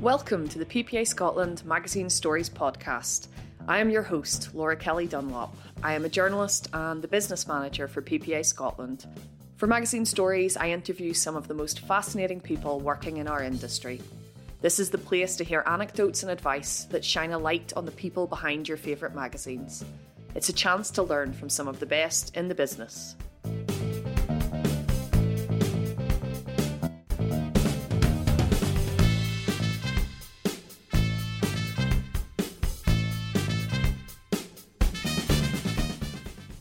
Welcome to the PPA Scotland Magazine Stories podcast. I am your host, Laura Kelly Dunlop. I am a journalist and the business manager for PPA Scotland. For Magazine Stories, I interview some of the most fascinating people working in our industry. This is the place to hear anecdotes and advice that shine a light on the people behind your favourite magazines. It's a chance to learn from some of the best in the business.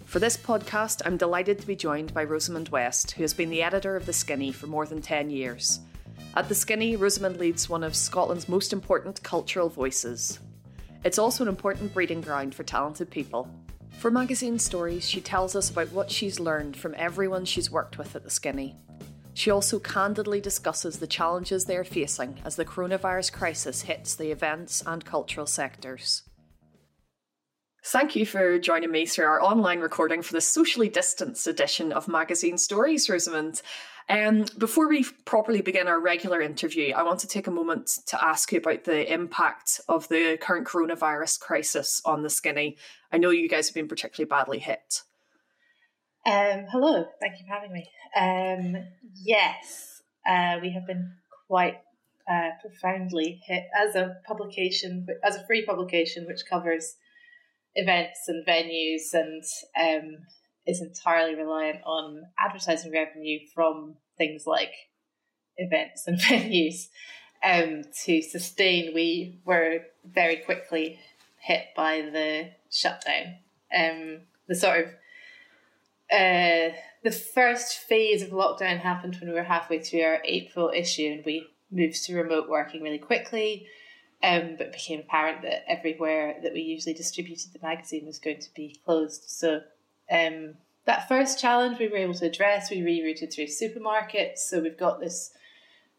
For this podcast, I'm delighted to be joined by Rosamund West, who has been the editor of The Skinny for more than 10 years. At The Skinny, Rosamund leads one of Scotland's most important cultural voices. It's also an important breeding ground for talented people. For magazine stories, she tells us about what she's learned from everyone she's worked with at The Skinny. She also candidly discusses the challenges they are facing as the coronavirus crisis hits the events and cultural sectors. Thank you for joining me through our online recording for the socially distanced edition of Magazine Stories, Rosamund. Um, before we properly begin our regular interview, I want to take a moment to ask you about the impact of the current coronavirus crisis on the skinny. I know you guys have been particularly badly hit. Um, hello, thank you for having me. Um, yes, uh, we have been quite uh, profoundly hit as a publication, as a free publication, which covers events and venues and um, is entirely reliant on advertising revenue from things like events and venues um, to sustain. We were very quickly hit by the shutdown. Um, the sort of uh, the first phase of lockdown happened when we were halfway through our April issue, and we moved to remote working really quickly. Um, but it became apparent that everywhere that we usually distributed the magazine was going to be closed. So um, that first challenge we were able to address. We rerouted through supermarkets. So we've got this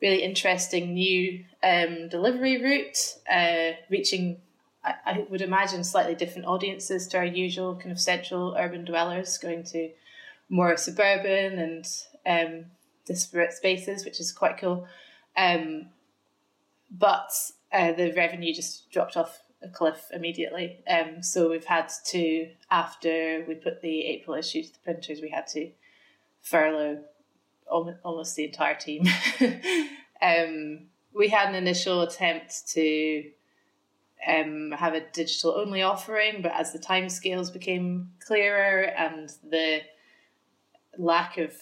really interesting new um, delivery route, uh, reaching, I, I, would imagine, slightly different audiences to our usual kind of central urban dwellers, going to more suburban and um, disparate spaces, which is quite cool. Um, but uh, the revenue just dropped off a cliff immediately. Um, so we've had to, after we put the April issue to the printers, we had to furlough almost the entire team. um, we had an initial attempt to um, have a digital only offering, but as the timescales became clearer and the lack of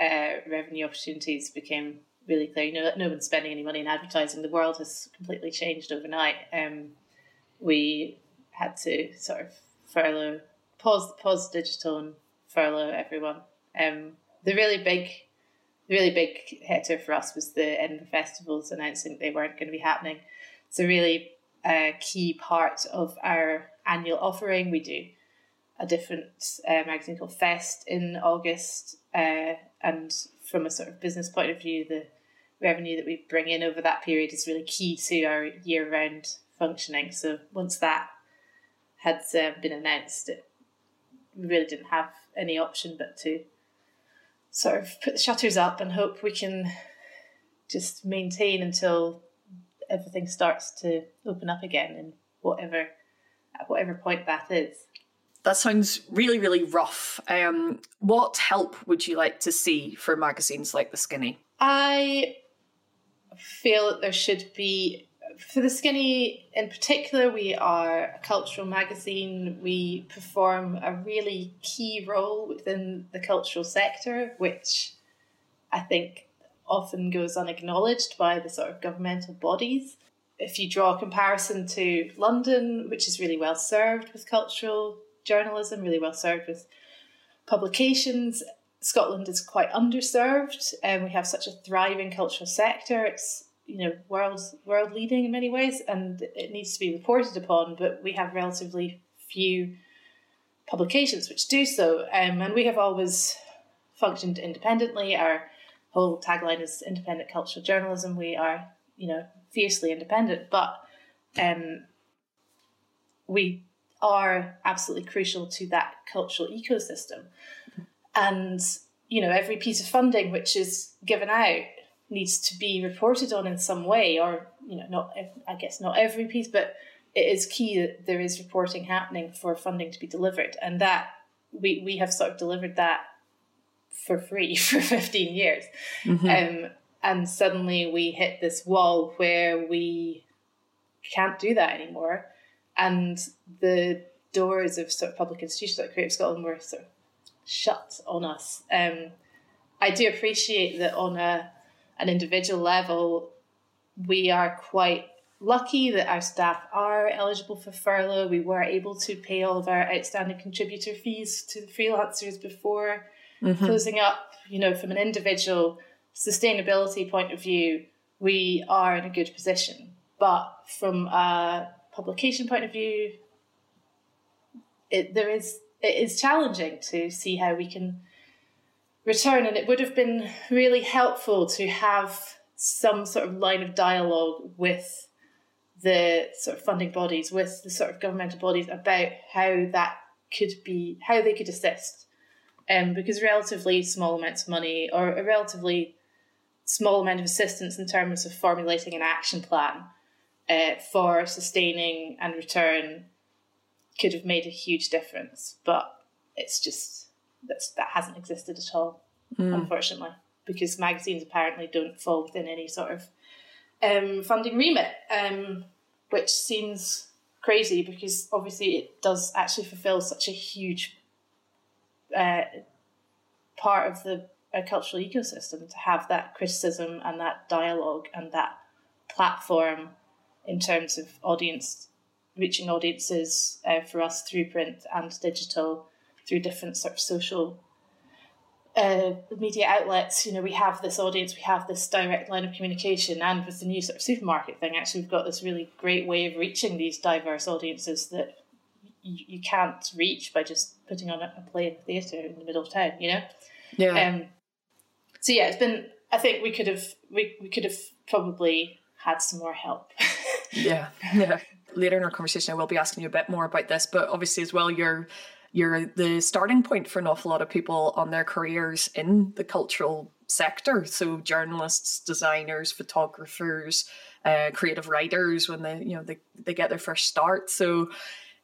uh, revenue opportunities became really clear. You know, no one's spending any money in advertising. The world has completely changed overnight. Um, we had to sort of furlough, pause, pause digital, and furlough everyone. Um, the really big, really big hitter for us was the Edinburgh festivals announcing they weren't going to be happening. It's a really uh, key part of our annual offering. We do a different uh, magazine called Fest in August, uh, and from a sort of business point of view, the revenue that we bring in over that period is really key to our year round functioning. So once that had uh, been announced, it, we really didn't have any option but to sort of put the shutters up and hope we can just maintain until everything starts to open up again in whatever at whatever point that is. That sounds really, really rough. Um, what help would you like to see for magazines like The Skinny? I feel that there should be for the skinny in particular we are a cultural magazine. We perform a really key role within the cultural sector which i think often goes unacknowledged by the sort of governmental bodies. If you draw a comparison to london which is really well served with cultural journalism really well served with publications Scotland is quite underserved, and we have such a thriving cultural sector. It's you know world world leading in many ways, and it needs to be reported upon. But we have relatively few publications which do so, um, and we have always functioned independently. Our whole tagline is independent cultural journalism. We are you know fiercely independent, but um, we are absolutely crucial to that cultural ecosystem and you know every piece of funding which is given out needs to be reported on in some way, or you know, not I guess not every piece, but it is key that there is reporting happening for funding to be delivered, and that we we have sort of delivered that for free for fifteen years, mm-hmm. um, and suddenly we hit this wall where we can't do that anymore, and the doors of sort of public institutions like Creative Scotland were sort of shut on us. Um, I do appreciate that on a an individual level, we are quite lucky that our staff are eligible for furlough. We were able to pay all of our outstanding contributor fees to the freelancers before mm-hmm. closing up. You know, from an individual sustainability point of view, we are in a good position. But from a publication point of view, it, there is it is challenging to see how we can return. And it would have been really helpful to have some sort of line of dialogue with the sort of funding bodies, with the sort of governmental bodies about how that could be, how they could assist. Um, because relatively small amounts of money or a relatively small amount of assistance in terms of formulating an action plan uh, for sustaining and return could have made a huge difference. But it's just that's that hasn't existed at all, mm. unfortunately, because magazines apparently don't fall within any sort of um, funding remit, um, which seems crazy because obviously it does actually fulfil such a huge uh, part of the uh, cultural ecosystem to have that criticism and that dialogue and that platform in terms of audience reaching audiences uh, for us through print and digital through different sort of social uh, media outlets, you know, we have this audience, we have this direct line of communication, and with the new sort of supermarket thing, actually, we've got this really great way of reaching these diverse audiences that you, you can't reach by just putting on a, play in the theatre in the middle of town, you know. Yeah. Um, so yeah, it's been. I think we could have we, we could have probably had some more help. yeah, yeah. Later in our conversation, I will be asking you a bit more about this, but obviously as well, you're you're the starting point for an awful lot of people on their careers in the cultural sector. So journalists, designers, photographers, uh, creative writers when they you know they, they get their first start. So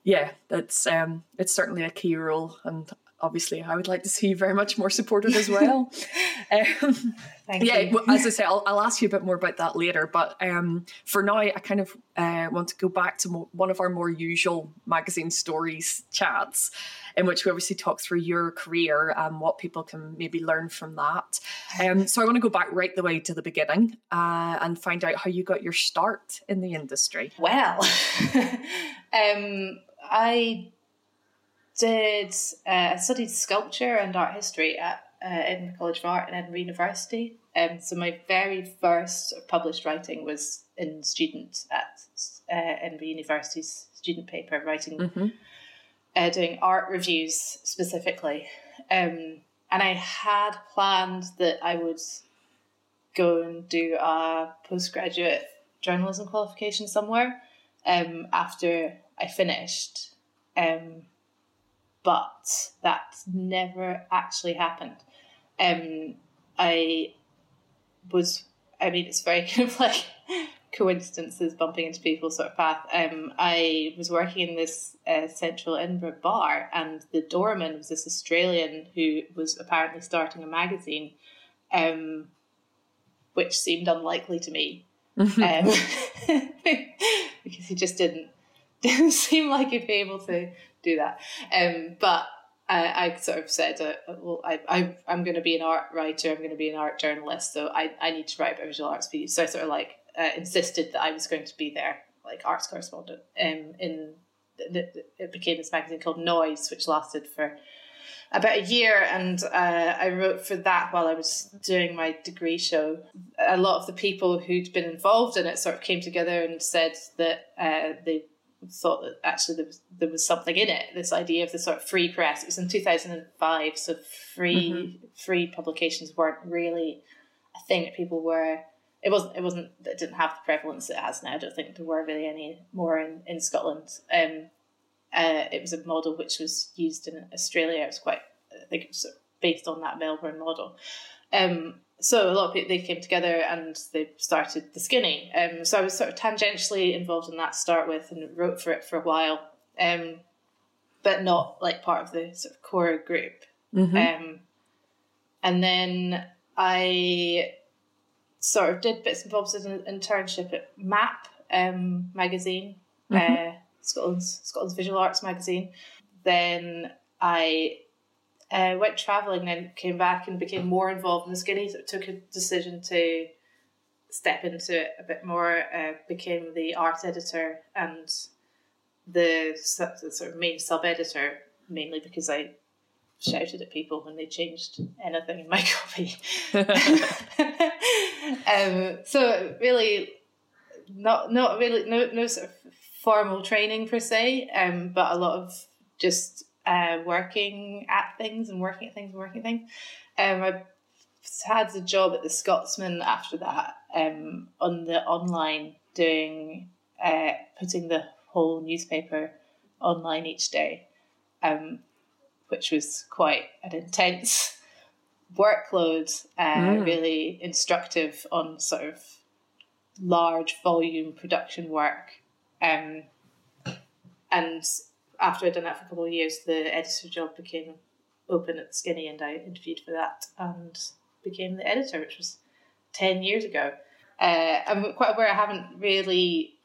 yeah, that's um it's certainly a key role and obviously I would like to see you very much more supported as well. um, yeah, well, as I say, I'll, I'll, ask you a bit more about that later. But um, for now, I kind of uh, want to go back to mo- one of our more usual magazine stories chats, in which we obviously talk through your career and what people can maybe learn from that. Um, so I want to go back right the way to the beginning uh, and find out how you got your start in the industry. Well, um, I did uh, studied sculpture and art history at uh, Edinburgh College of Art and Edinburgh University. Um, so my very first published writing was in student at uh, Edinburgh University's student paper, writing, mm-hmm. uh, doing art reviews specifically. Um, and I had planned that I would go and do a postgraduate journalism qualification somewhere um, after I finished. Um, but that never actually happened. Um, I was, I mean, it's very kind of like coincidences bumping into people sort of path. Um, I was working in this uh, central Edinburgh bar, and the doorman was this Australian who was apparently starting a magazine, um, which seemed unlikely to me. um, because he just didn't didn't seem like he'd be able to do that. Um, but I, I sort of said, uh, well, I, I, I'm going to be an art writer, I'm going to be an art journalist, so I, I need to write about visual arts piece. So I sort of like uh, insisted that I was going to be there, like arts correspondent. Um, in the, the, it became this magazine called Noise, which lasted for about a year, and uh, I wrote for that while I was doing my degree show. A lot of the people who'd been involved in it sort of came together and said that uh, they thought that actually there was there was something in it. This idea of the sort of free press. It was in two thousand and five, so free mm-hmm. free publications weren't really a thing that people were. It wasn't. It wasn't. It didn't have the prevalence it has now. I don't think there were really any more in in Scotland. Um, uh, it was a model which was used in Australia. It was quite. I think it was based on that Melbourne model. Um, so a lot of people they came together and they started the skinny. Um, so I was sort of tangentially involved in that to start with and wrote for it for a while, um, but not like part of the sort of core group. Mm-hmm. Um, and then I sort of did bits and bobs as an internship at MAP um, magazine, Mhm. uh, Scotland's Scotland's visual arts magazine. Then I uh, went travelling and came back and became more involved in the skinny. So took a decision to step into it a bit more. Uh, became the art editor and the, the sort of main sub editor, mainly because I shouted at people when they changed anything in my copy. um, so really, not not really no no sort of formal training per se, um, but a lot of just uh, working at things and working at things and working at things. Um, I had a job at the Scotsman after that um, on the online doing uh, putting the whole newspaper online each day, um, which was quite an intense workload. Uh, Mm. Really instructive on sort of large volume production work. Um, and after I'd done that for a couple of years, the editor job became open at Skinny, and I interviewed for that and became the editor, which was 10 years ago. Uh, I'm quite aware I haven't really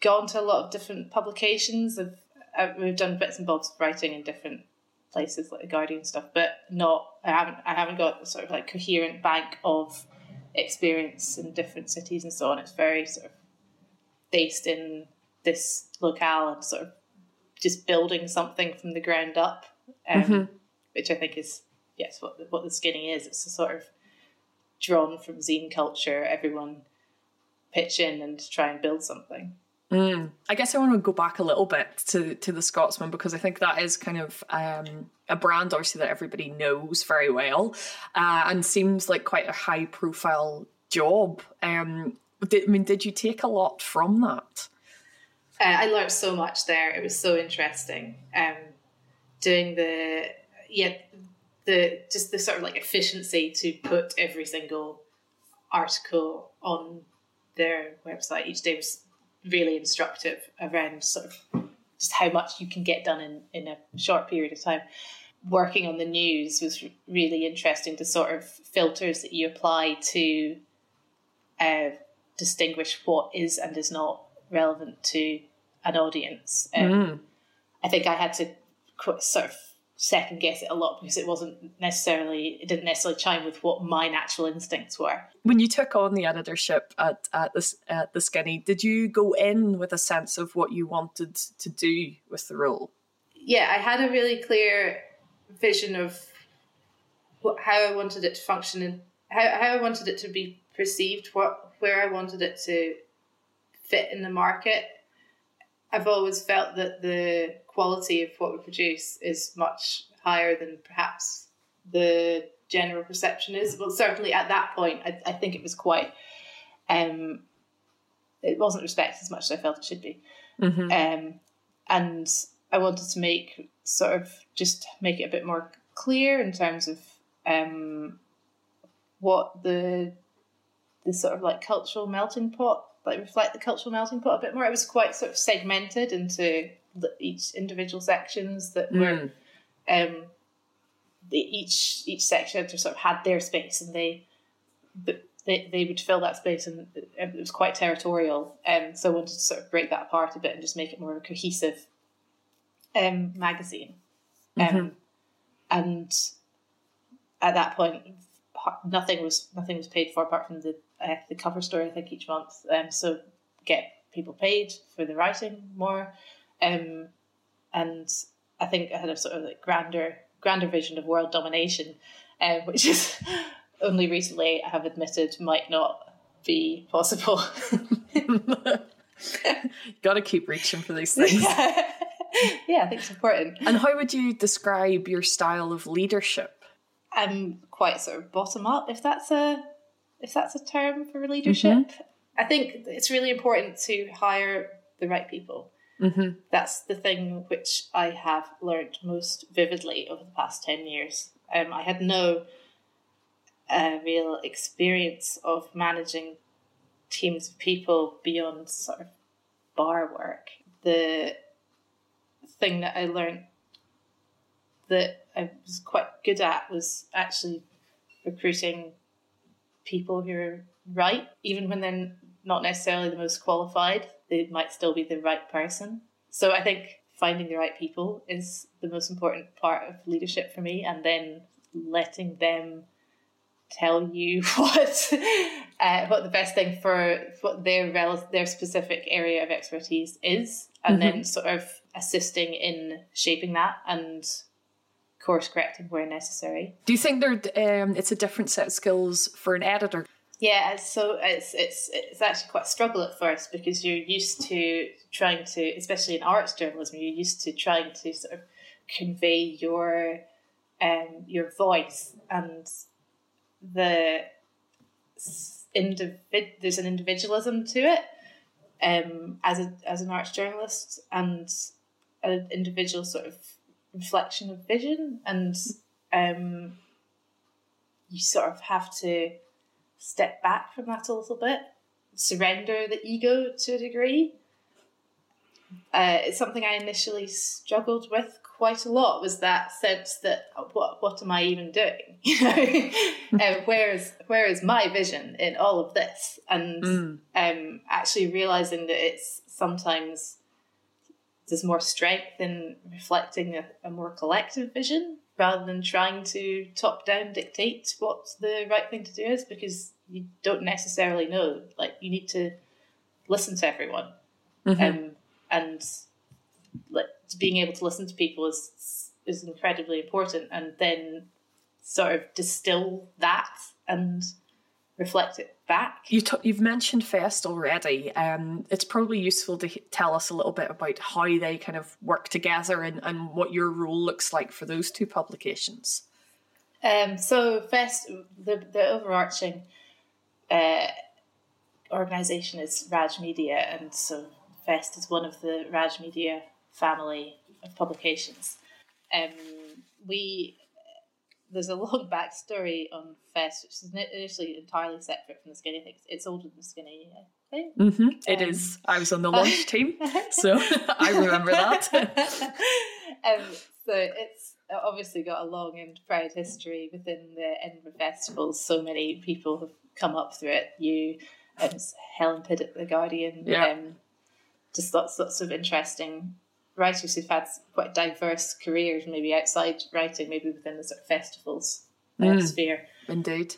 gone to a lot of different publications. Uh, we've done bits and bobs of writing in different places like the Guardian stuff, but not. I haven't. I haven't got sort of like coherent bank of experience in different cities and so on. It's very sort of based in this locale and sort of just building something from the ground up, um, Mhm. which I think is yes what the, what the skinny is. It's a sort of drawn from zine culture. Everyone pitch in and try and build something. Mm. I guess I want to go back a little bit to to the Scotsman because I think that is kind of um, a brand, obviously, that everybody knows very well, uh, and seems like quite a high profile job. Um, did, I mean, did you take a lot from that? Uh, I learned so much there. It was so interesting. Um, doing the yeah the just the sort of like efficiency to put every single article on their website each day was really instructive around sort of just how much you can get done in, in a short period of time. Working on the news was really interesting. The sort of filters that you apply to uh, distinguish what is and is not relevant to an audience. Um, Mm. I think I had to sort of second guess it a lot because it wasn't necessarily, it didn't necessarily chime with what my natural instincts were. When you took on the editorship at at the at the Skinny, did you go in with a sense of what you wanted to do with the role? Yeah, I had a really clear vision of what, how I wanted it to function and how, how I wanted it to be perceived, what where I wanted it to fit in the market. I've always felt that the quality of what we produce is much higher than perhaps the general perception is. Well, certainly at that point, I, I think it was quite. Um, it wasn't respected as much as I felt it should be Mm-hmm. um, and I wanted to make sort of just make it a bit more clear in terms of um, what the the sort of like cultural melting pot like reflect the cultural melting pot a bit more. It was quite sort of segmented into the, each individual sections that were Mm. um, the, each each section sort of had their space and they they, they would fill that space and it it was quite territorial um, so I wanted to sort of break that apart a bit and just make it more of a cohesive um, magazine um, Mhm. and at that point nothing was nothing was paid for apart from the uh, the cover story I think each month um, so get people paid for the writing more um, and I think I had a sort of like grander grander vision of world domination, um, which is only recently I have admitted might not be possible. Got to keep reaching for these things. Yeah. yeah, I think it's important. And how would you describe your style of leadership? I'm quite sort of bottom up, if that's a if that's a term for leadership. I think it's really important to hire the right people. Mm-hmm. That's the thing which I have learned most vividly over the past 10 years. Um, I had no a real experience of managing teams of people beyond sort of bar work. The thing that I learned that I was quite good at was actually recruiting people who are right, even when they're not necessarily the most qualified, they might still be the right person. So I think finding the right people is the most important part of leadership for me, and then letting them tell you what uh, what the best thing for what their rel- their specific area of expertise is, and mm-hmm. then sort of assisting in shaping that and course correcting where necessary. Do you think there um, it's a different set of skills for an editor? Yeah, so it's it's it's actually quite a struggle at first because you're used to trying to, especially in arts journalism, you're used to trying to sort of convey your um your voice and the individ there's an individualism to it um as a as an arts journalist and an individual sort of reflection of vision and um you sort of have to step back from that a little bit, surrender the ego to a degree. Uh, it's something I initially struggled with quite a lot. Was that sense that what what am I even doing? You know, um, where is where is my vision in all of this? And mm. um, actually realizing that it's sometimes there's more strength in reflecting a, a more collective vision rather than trying to top down dictate what the right thing to do is because you don't necessarily know. Like you need to listen to everyone, mm-hmm. um, and like being able to listen to people is is incredibly important. And then sort of distill that and reflect it back. You t- you've mentioned Fest already. Um, it's probably useful to tell us a little bit about how they kind of work together and, and what your role looks like for those two publications. Um, so Fest, the the overarching uh, organisation is Radge Media, and so Fest is one of the Radge Media family of publications. Um, we there's a long backstory on Fest, which is initially entirely separate from the Skinny. I think it's older than Skinny. I think mm-hmm. um, is. I was on the launch team, so I remember that. um, so it's obviously got a long and proud history within the Edinburgh festivals. So many people have come up through it. You, um, Helen Pidd at the Guardian, yeah. um, just lots lots of interesting writers who've had quite diverse careers, maybe outside writing, maybe within the sort of festivals mm, sphere. Indeed.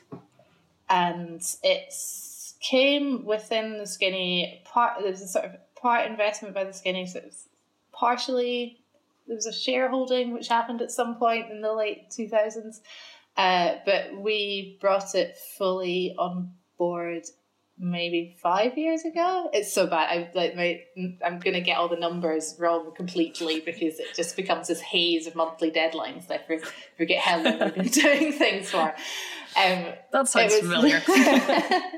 And it came within the Skinny part. There was a sort of part investment by the Skinny, so it was partially there was a shareholding which happened at some point in the late two thousands, uh, but we brought it fully on board maybe five years ago. It's so bad. I like my I'm gonna get all the numbers wrong completely because it just becomes this haze of monthly deadlines. I forget how long we've been doing things for. Um, that sounds was, familiar. it,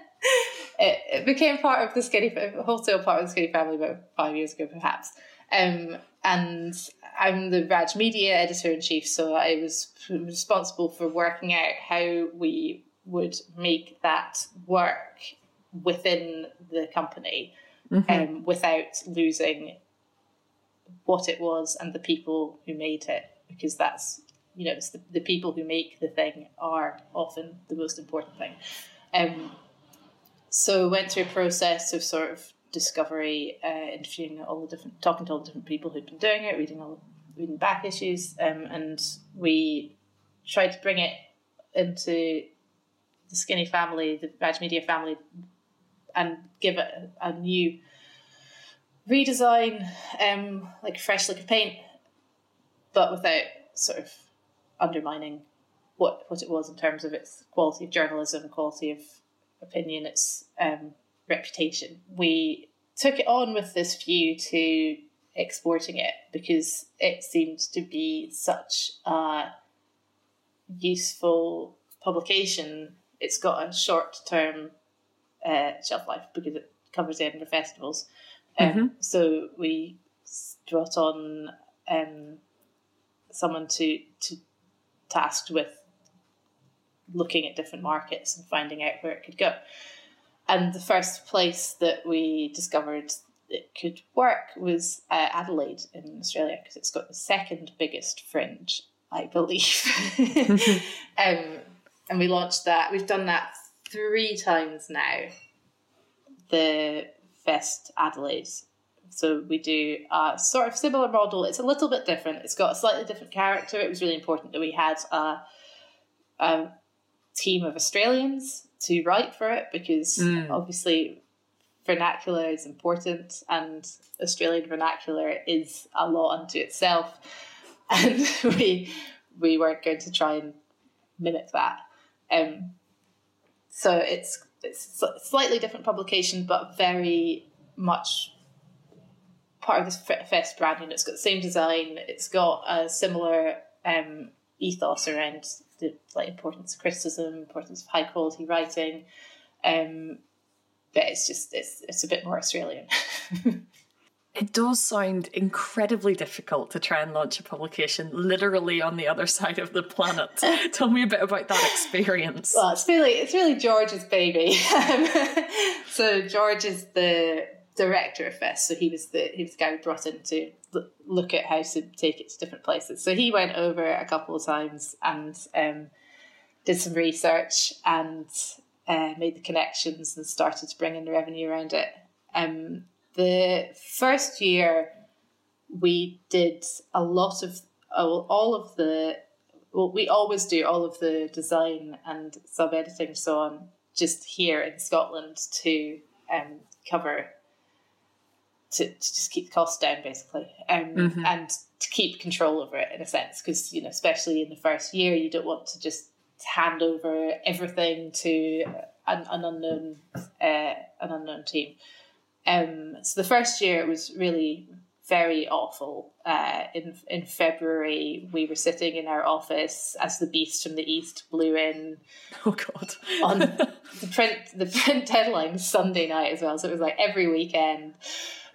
it, became part of the Skinny wholesale part of the Skinny family about five years ago, perhaps. Um, and I'm the Radge Media editor in chief, so I was responsible for working out how we would make that work within the company mm-hmm. um, without losing what it was and the people who made it, because that's you know it's the, the people who make the thing are often the most important thing. Um, so went through a process of sort of discovery, uh, interviewing all the different, talking to all the different people who'd been doing it, reading all, reading back issues, um, and we tried to bring it into the Skinny family, the Radge Media family, and give it a, a new redesign, um, like fresh lick of paint, but without sort of undermining what what it was in terms of its quality of journalism, quality of opinion, its um, reputation. We took it on with this view to exporting it because it seemed to be such a useful publication. It's got a short term uh, shelf life because it covers the Edinburgh festivals. Um, mm-hmm. So we brought on um, someone to to tasked with looking at different markets and finding out where it could go. And the first place that we discovered it could work was uh, Adelaide in Australia because it's got the second biggest fringe, I believe. um, and we launched that. We've done that three times now. The Fest Adelaide. So we do a sort of similar model. It's a little bit different. It's got a slightly different character. It was really important that we had a, a team of Australians to write for it because mm. obviously vernacular is important and Australian vernacular is a lot unto itself. And we we weren't going to try and mimic that. Um, so it's it's slightly different publication, but very much part of this fest branding. It's got the same design. It's got a similar um, ethos around the like importance of criticism, importance of high quality writing. Um, but it's just it's it's a bit more Australian. It does sound incredibly difficult to try and launch a publication literally on the other side of the planet. Tell me a bit about that experience. Well, it's really it's really George's baby. so George is the director of Fest, so he was the he was the guy we brought in to look at how to take it to different places. So he went over a couple of times and um, did some research and uh, made the connections and started to bring in the revenue around it. Um, the first year, we did a lot of all of the well, we always do all of the design and sub editing so on just here in Scotland to um, cover to, to just keep the costs down basically um, mm-hmm. and to keep control over it in a sense because you know especially in the first year you don't want to just hand over everything to an, an unknown uh, an unknown team um, so the first year it was really very awful. Uh, in in February, we were sitting in our office as the beast from the east blew in. Oh God! on the print the print deadline Sunday night as well, so it was like every weekend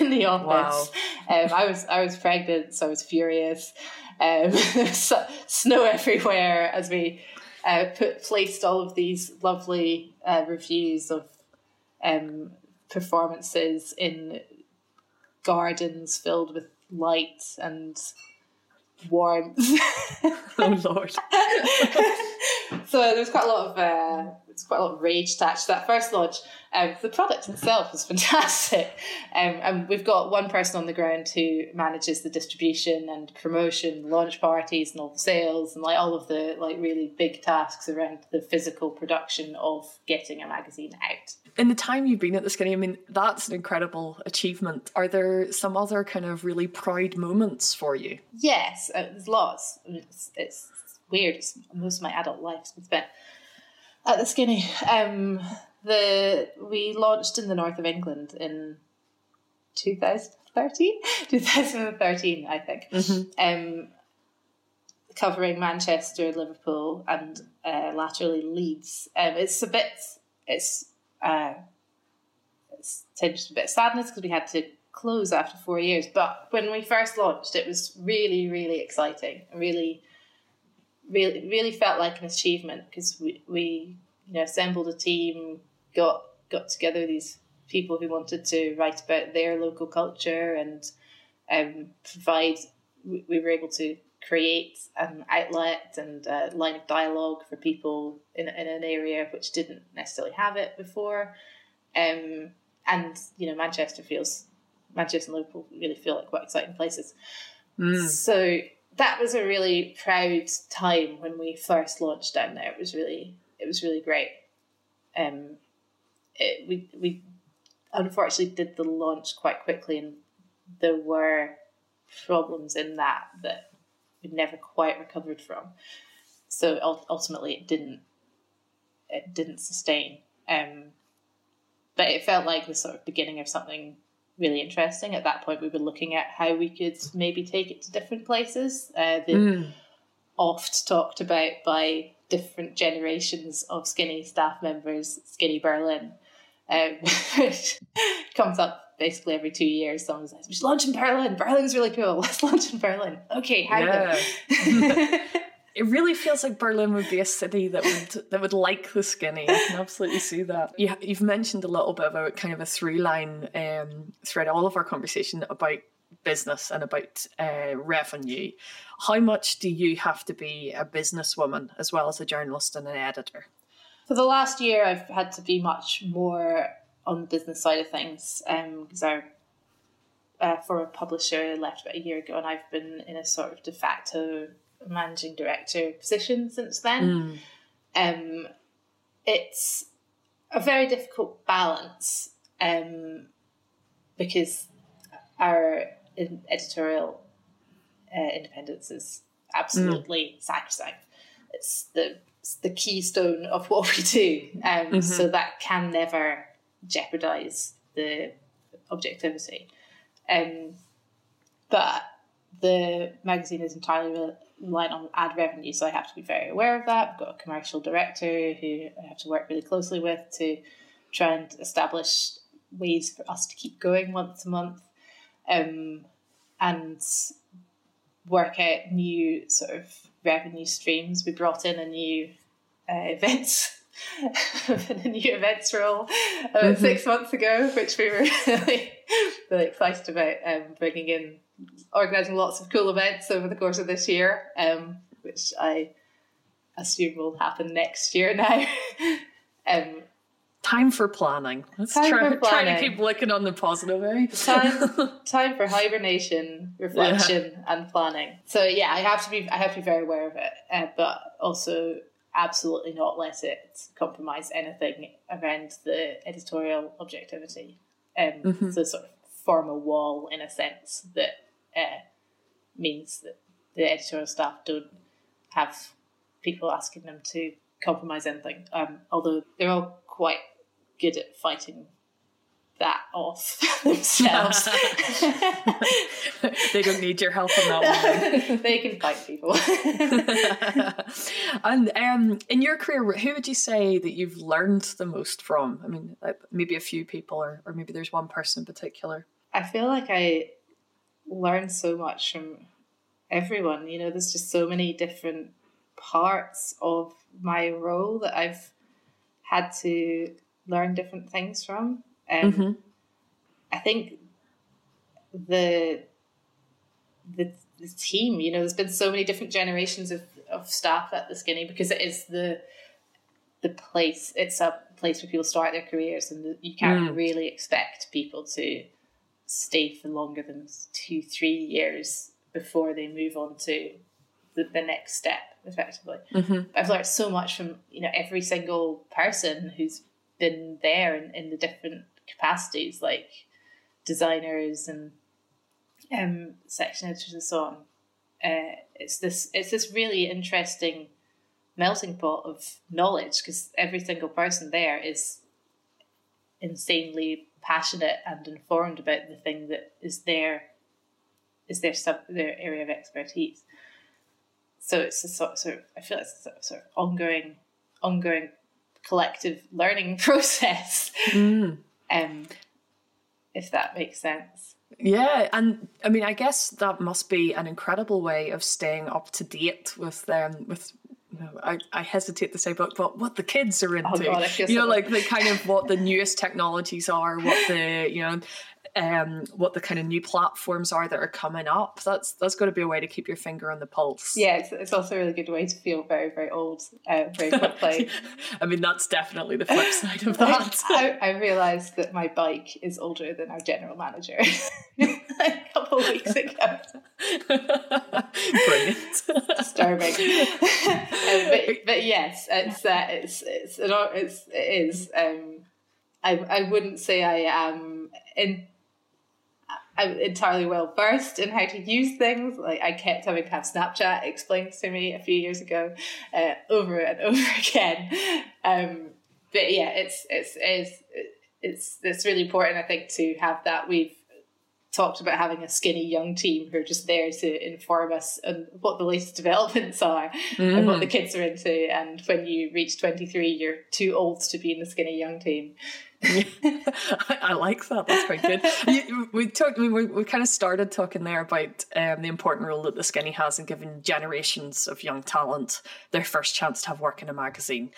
in the office. Wow. Um, I was I was pregnant, so I was furious. Um, there was snow everywhere as we uh, put placed all of these lovely uh, reviews of um, performances in gardens filled with light and warmth. oh lord! so there's quite a lot of uh, there's quite a lot of rage attached to that first launch. Um, the product itself is fantastic, um, and we've got one person on the ground who manages the distribution and promotion, launch parties, and all the sales, and like all of the like really big tasks around the physical production of getting a magazine out. In the time you've been at the Skinny, I mean, that's an incredible achievement. Are there some other kind of really proud moments for you? Yes, uh, there's lots. It's, it's weird. It's, most of my adult life's been spent at the Skinny. Um, the we launched in the north of England in 2013, 2013, I think. Mm-hmm. Um, covering Manchester, Liverpool, and uh, laterally Leeds. Um, it's a bit, it's, uh, it's tinged a bit of sadness because we had to close after four years. But when we first launched, it was really, really exciting. Really, really, really felt like an achievement because we, we, you know, assembled a team, got got together these people who wanted to write about their local culture and um, provide. We were able to create an outlet and a line of dialogue for people in, in an area which didn't necessarily have it before. Um, and you know, Manchester feels Manchester and Liverpool really feel like quite exciting places. Mm. So that was a really proud time when we first launched down there. It was really it was really great. Um, it, we we unfortunately did the launch quite quickly, and there were problems in that that we never quite recovered from. So ultimately, it didn't it didn't sustain. Um, but it felt like the sort of beginning of something really interesting. At that point, we were looking at how we could maybe take it to different places. Uh, the mm. oft talked about by different generations of skinny staff members, Skinny Berlin, um, which comes up basically every two years. Someone says, "We should launch in Berlin. Berlin's really cool. Let's launch in Berlin." Okay, how? Yeah. it really feels like Berlin would be a city that would that would like the skinny. I can absolutely see that. You, you've mentioned a little bit about kind of a through line um, throughout all of our conversation about business and about uh, revenue. How much do you have to be a businesswoman as well as a journalist and an editor? For the last year, I've had to be much more on the business side of things because um, our uh, former publisher left about a year ago, and I've been in a sort of de facto managing director position since then. Mm. Um, it's a very difficult balance um, because our editorial uh, independence is absolutely mm. sacrosanct. It's the it's the keystone of what we do, um, mm-hmm. so that can never jeopardize the objectivity. Um, but the magazine is entirely reliant on ad revenue, so I have to be very aware of that. I've got a commercial director who I have to work really closely with to try and establish ways for us to keep going once a month, um, and work out new sort of revenue streams. We brought in a new uh, events. a new events role uh, mm-hmm. six months ago, which we were really, really excited about um, bringing in organising lots of cool events over the course of this year, um, which I assume will happen next year now. um, time for planning. Let's try, planning. try to keep looking on the positive, eh? time, time for hibernation, reflection, yeah. and planning. So yeah, I have to be I have to be very aware of it, uh, but also absolutely not let it compromise anything around the editorial objectivity. Um, mm-hmm. So sort of form a wall in a sense that uh, means that the editorial staff don't have people asking them to compromise anything. Um, although they're all quite good at fighting that off themselves. they don't need your help on that one. they can fight people. and um, in your career, who would you say that you've learned the most from? I mean, maybe a few people, or, or maybe there's one person in particular. I feel like I learned so much from everyone. You know, there's just so many different parts of my role that I've had to learn different things from. Um, mm-hmm. I think the, the the team, you know, there's been so many different generations of, of staff at the Skinny because it is the the place. It's a place where people start their careers, and you can't mm. really expect people to stay for longer than two, three years before they move on to the, the next step, effectively. Mm-hmm. I've learned so much from you know every single person who's been there in, in the different capacities, like designers and um, section editors and so on. Uh, it's this it's this really interesting melting pot of knowledge because every single person there is insanely passionate and informed about the thing that is their is their sub their area of expertise. So it's a sort, sort of I feel it's a sort of ongoing ongoing collective learning process. Mm. Um, if that makes sense. Yeah, and I mean, I guess that must be an incredible way of staying up to date with them um, with I, I hesitate to say, but but what the kids are into, oh God, you know, like the kind of what the newest technologies are, what the you know, um, what the kind of new platforms are that are coming up. That's that's got to be a way to keep your finger on the pulse. Yeah, it's, it's also a really good way to feel very very old uh, very quickly. I mean, that's definitely the flip side of that. I, I realised that my bike is older than our general manager a couple of weeks ago. Brilliant, disturbing. um, but, but yes, it's uh, it's it's it's it is. Um, I I wouldn't say I am in I'm entirely well versed in how to use things. Like I kept having to have Snapchat explained to me a few years ago, uh, over and over again. Um, but yeah, it's it's it's it's it's really important. I think to have that. We've talked about having a skinny young team who are just there to inform us on what the latest developments are mm. and what the mm. kids are into. And when you reach 23, you're too old to be in the skinny young team. I like that. That's quite good. we talked. We, we kind of started talking there about um, the important role that the skinny has in giving generations of young talent their first chance to have work in a magazine.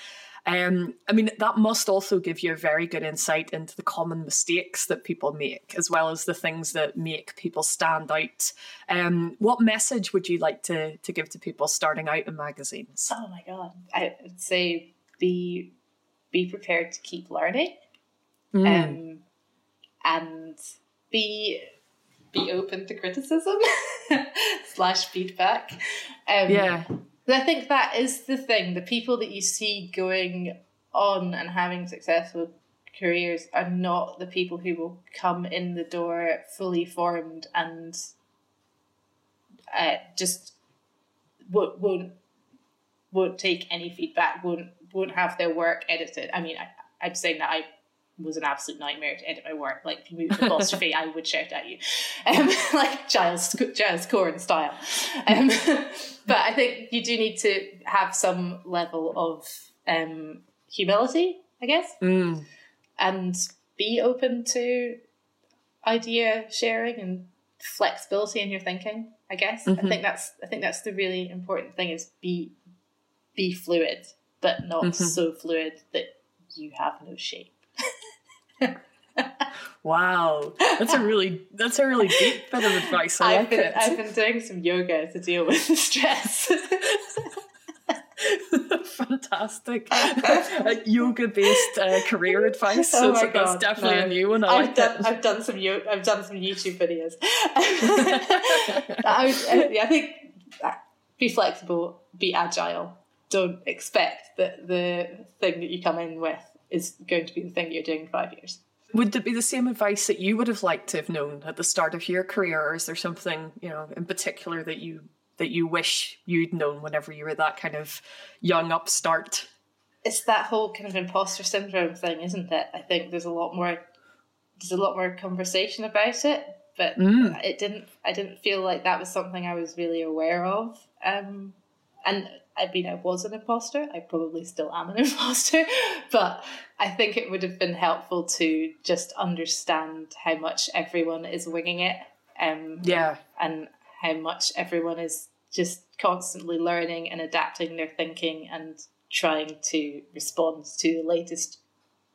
Um, I mean, that must also give you a very good insight into the common mistakes that people make, as well as the things that make people stand out. Um, what message would you like to to give to people starting out in magazines? Oh my god, I would say be be prepared to keep learning, mm. um, and be be open to criticism slash feedback. Um, yeah I think that is the thing. The people that you see going on and having successful careers are not the people who will come in the door fully formed and uh, just won't, won't won't take any feedback. Won't won't have their work edited. I mean, I, I'm saying that I was an absolute nightmare to edit my work. Like if you moved the apostrophe, I would shout at you, um, like Giles Giles Coren style. Um, but I think you do need to have some level of um, humility, I guess, mm. and be open to idea sharing and flexibility in your thinking. I guess mm-hmm. I think that's I think that's the really important thing is be be fluid, but not mm-hmm. so fluid that you have no shape. Wow, that's a really that's a really deep bit of advice. I have like been it. I've been doing some yoga to deal with the stress. Fantastic yoga based uh, career advice. Oh my God, that's definitely no. a new one. I have done it. I've done some yoga, I've done some YouTube videos. I, was, yeah, I think uh, be flexible, be agile. Don't expect that the thing that you come in with is going to be the thing you're doing in five years. Would it be the same advice that you would have liked to have known at the start of your career, or is there something you know in particular that you that you wish you'd known whenever you were that kind of young upstart? It's that whole kind of imposter syndrome thing, isn't it? I think there's a lot more there's a lot more conversation about it, but mm. it didn't. I didn't feel like that was something I was really aware of. Um, and I mean, I was an imposter. I probably still am an imposter, but I think it would have been helpful to just understand how much everyone is winging it. Um, yeah, and how much everyone is just constantly learning and adapting their thinking and trying to respond to the latest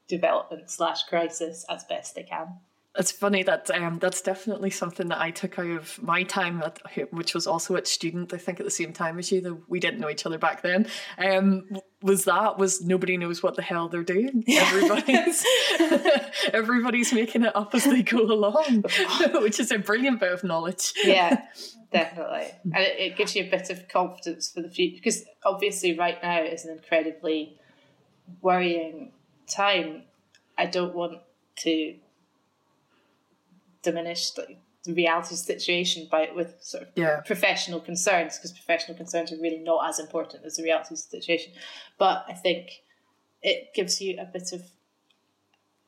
development slash crisis as best they can it's funny that um, that's definitely something that I took out of my time, at, which was also at student. I think at the same time as you, though we didn't know each other back then. Um, was that was nobody knows what the hell they're doing. Everybody's everybody's making it up as they go along, which is a brilliant bit of knowledge. Yeah, definitely, and it, it gives you a bit of confidence for the future because obviously right now is an incredibly worrying time. I don't want to diminish the, the reality situation by with sort of yeah. professional concerns because professional concerns are really not as important as the reality situation. But I think it gives you a bit of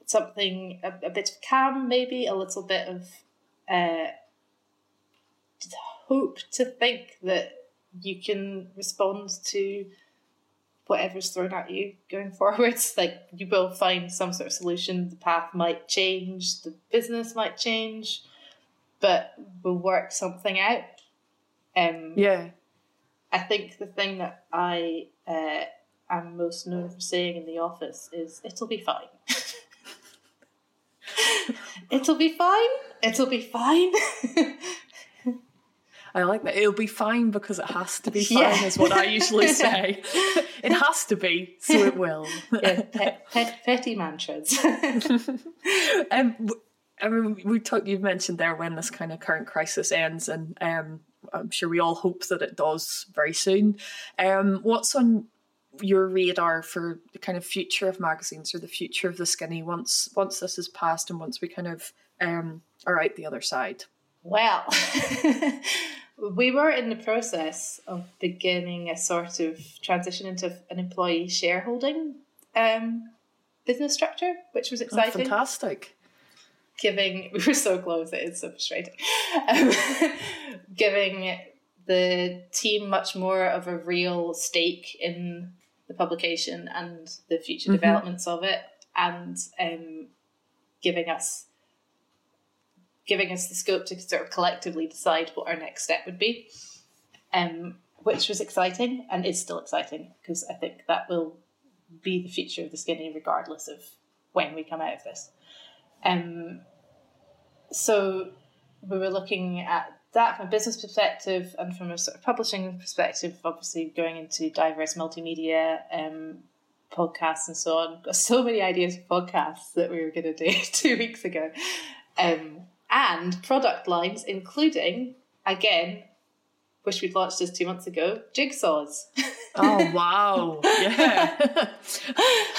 something, a, a bit of calm, maybe a little bit of uh, hope to think that you can respond to whatever's thrown at you going forwards. Like you will find some sort of solution. The path might change, the business might change, but we'll work something out. Um, yeah. I think the thing that I uh, am most known for saying in the office is it'll be fine. it'll be fine. It'll be fine. I like that. It'll be fine because it has to be fine, yeah. is what I usually say. it has to be, so it will. yeah, pet, pet, petty mantras. um, I mean, we talked. You've mentioned there when this kind of current crisis ends, and um, I'm sure we all hope that it does very soon. Um, what's on your radar for the kind of future of magazines or the future of the skinny once once this is passed and once we kind of um, are out the other side? Well, we were in the process of beginning a sort of transition into an employee shareholding um, business structure, which was oh, exciting. Oh, fantastic. giving we were so close. It is so frustrating. Um, giving the team much more of a real stake in the publication and the future mm-hmm. developments of it, and um, giving us giving us the scope to sort of collectively decide what our next step would be, um, which was exciting and is still exciting because I think that will be the future of the skinny regardless of when we come out of this. Um, so we were looking at that from a business perspective and from a sort of publishing perspective, obviously going into diverse multimedia um, podcasts and so on. Got so many ideas for podcasts that we were going to do two weeks ago. Um, and product lines, including, again, wish we'd launched this two months ago, jigsaws. oh wow. Yeah.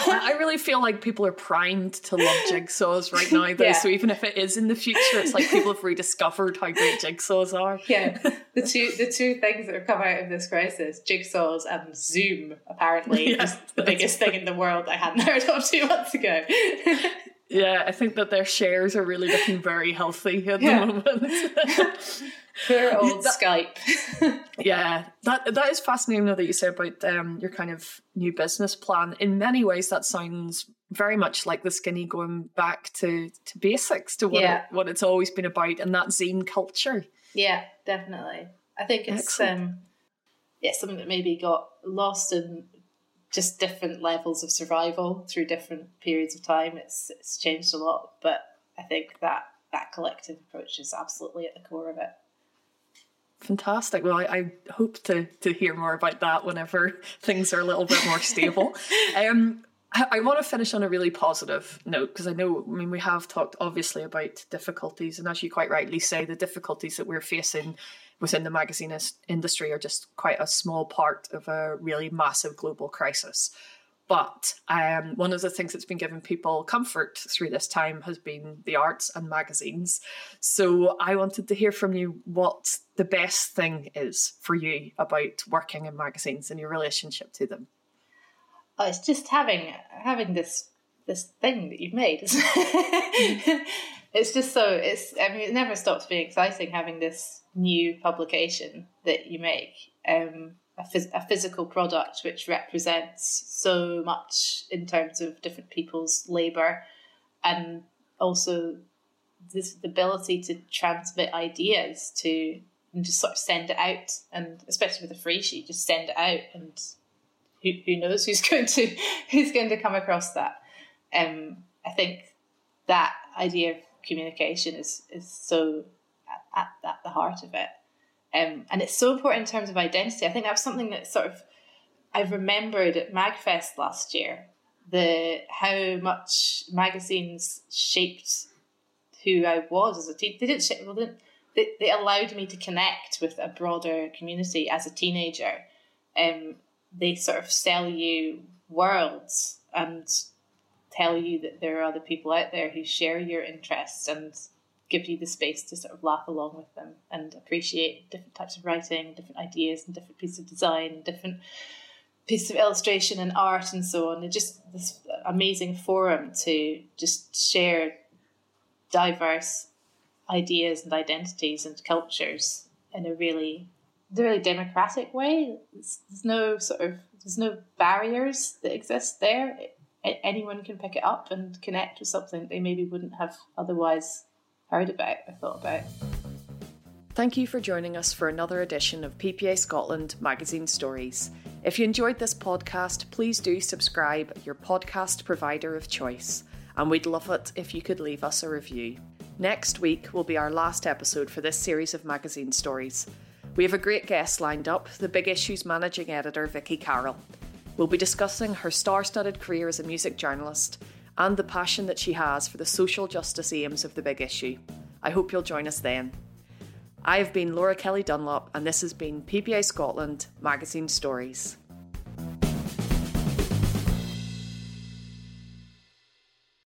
I really feel like people are primed to love jigsaws right now though. Yeah. So even if it is in the future, it's like people have rediscovered how great jigsaws are. Yeah. The two the two things that have come out of this crisis, jigsaws and Zoom, apparently, yeah, is the biggest thing in the world I hadn't heard of two months ago. Yeah, I think that their shares are really looking very healthy at yeah. the moment. Poor old that, Skype. yeah, that that is fascinating though that you said about um, your kind of new business plan. In many ways, that sounds very much like the skinny going back to, to basics, to what yeah. it, what it's always been about, and that zine culture. Yeah, definitely. I think it's Excellent. um, yeah something that maybe got lost in just different levels of survival through different periods of time. It's it's changed a lot, but I think that that collective approach is absolutely at the core of it. Fantastic. Well, I, I, hope to to hear more about that whenever things are a little bit more stable. um, I, want to finish on a really positive note because I know, I mean, we have talked obviously about difficulties, and as you quite rightly say, the difficulties that we're facing within the magazine industry are just quite a small part of a really massive global crisis. But um, one of the things that's been giving people comfort through this time has been the arts and magazines. So I wanted to hear from you what the best thing is for you about working in magazines and your relationship to them. Oh, it's just having having this this thing that you've made. it's just so it's. I mean, it never stops being exciting having this new publication that you make. Um, a, phys- a physical product which represents so much in terms of different people's labour and also this ability to transmit ideas to and just sort of send it out and especially with a free sheet just send it out and who, who knows who's going to who's going to come across that um i think that idea of communication is is so at, at, the heart of it um, and it's so important in terms of identity. I think that's something that sort of I remembered at Magfest last year, the how much magazines shaped who I was as a teen. They didn't shape, well, they, they, they allowed me to connect with a broader community as a teenager. Um, they sort of sell you worlds and tell you that there are other people out there who share your interests and give you the space to sort of laugh along with them and appreciate different types of writing, different ideas, and different pieces of design, different pieces of illustration and art and so on. It's just this amazing forum to just share diverse ideas and identities and cultures in a really, really democratic way. there's no sort of there's no barriers that exist there. anyone can pick it up and connect with something they maybe wouldn't have otherwise heard about or thought about. Thank you for joining us for another edition of PPA Scotland Magazine Stories. If you enjoyed this podcast, please do subscribe your podcast provider of choice, and we'd love it if you could leave us a review. Next week will be our last episode for this series of magazine stories. We have a great guest lined up, the Big Issue's managing editor, Vicky Carroll. We'll be discussing her star studded career as a music journalist and the passion that she has for the social justice aims of the big issue. I hope you'll join us then. I have been Laura Kelly Dunlop, and this has been PPA Scotland Magazine Stories.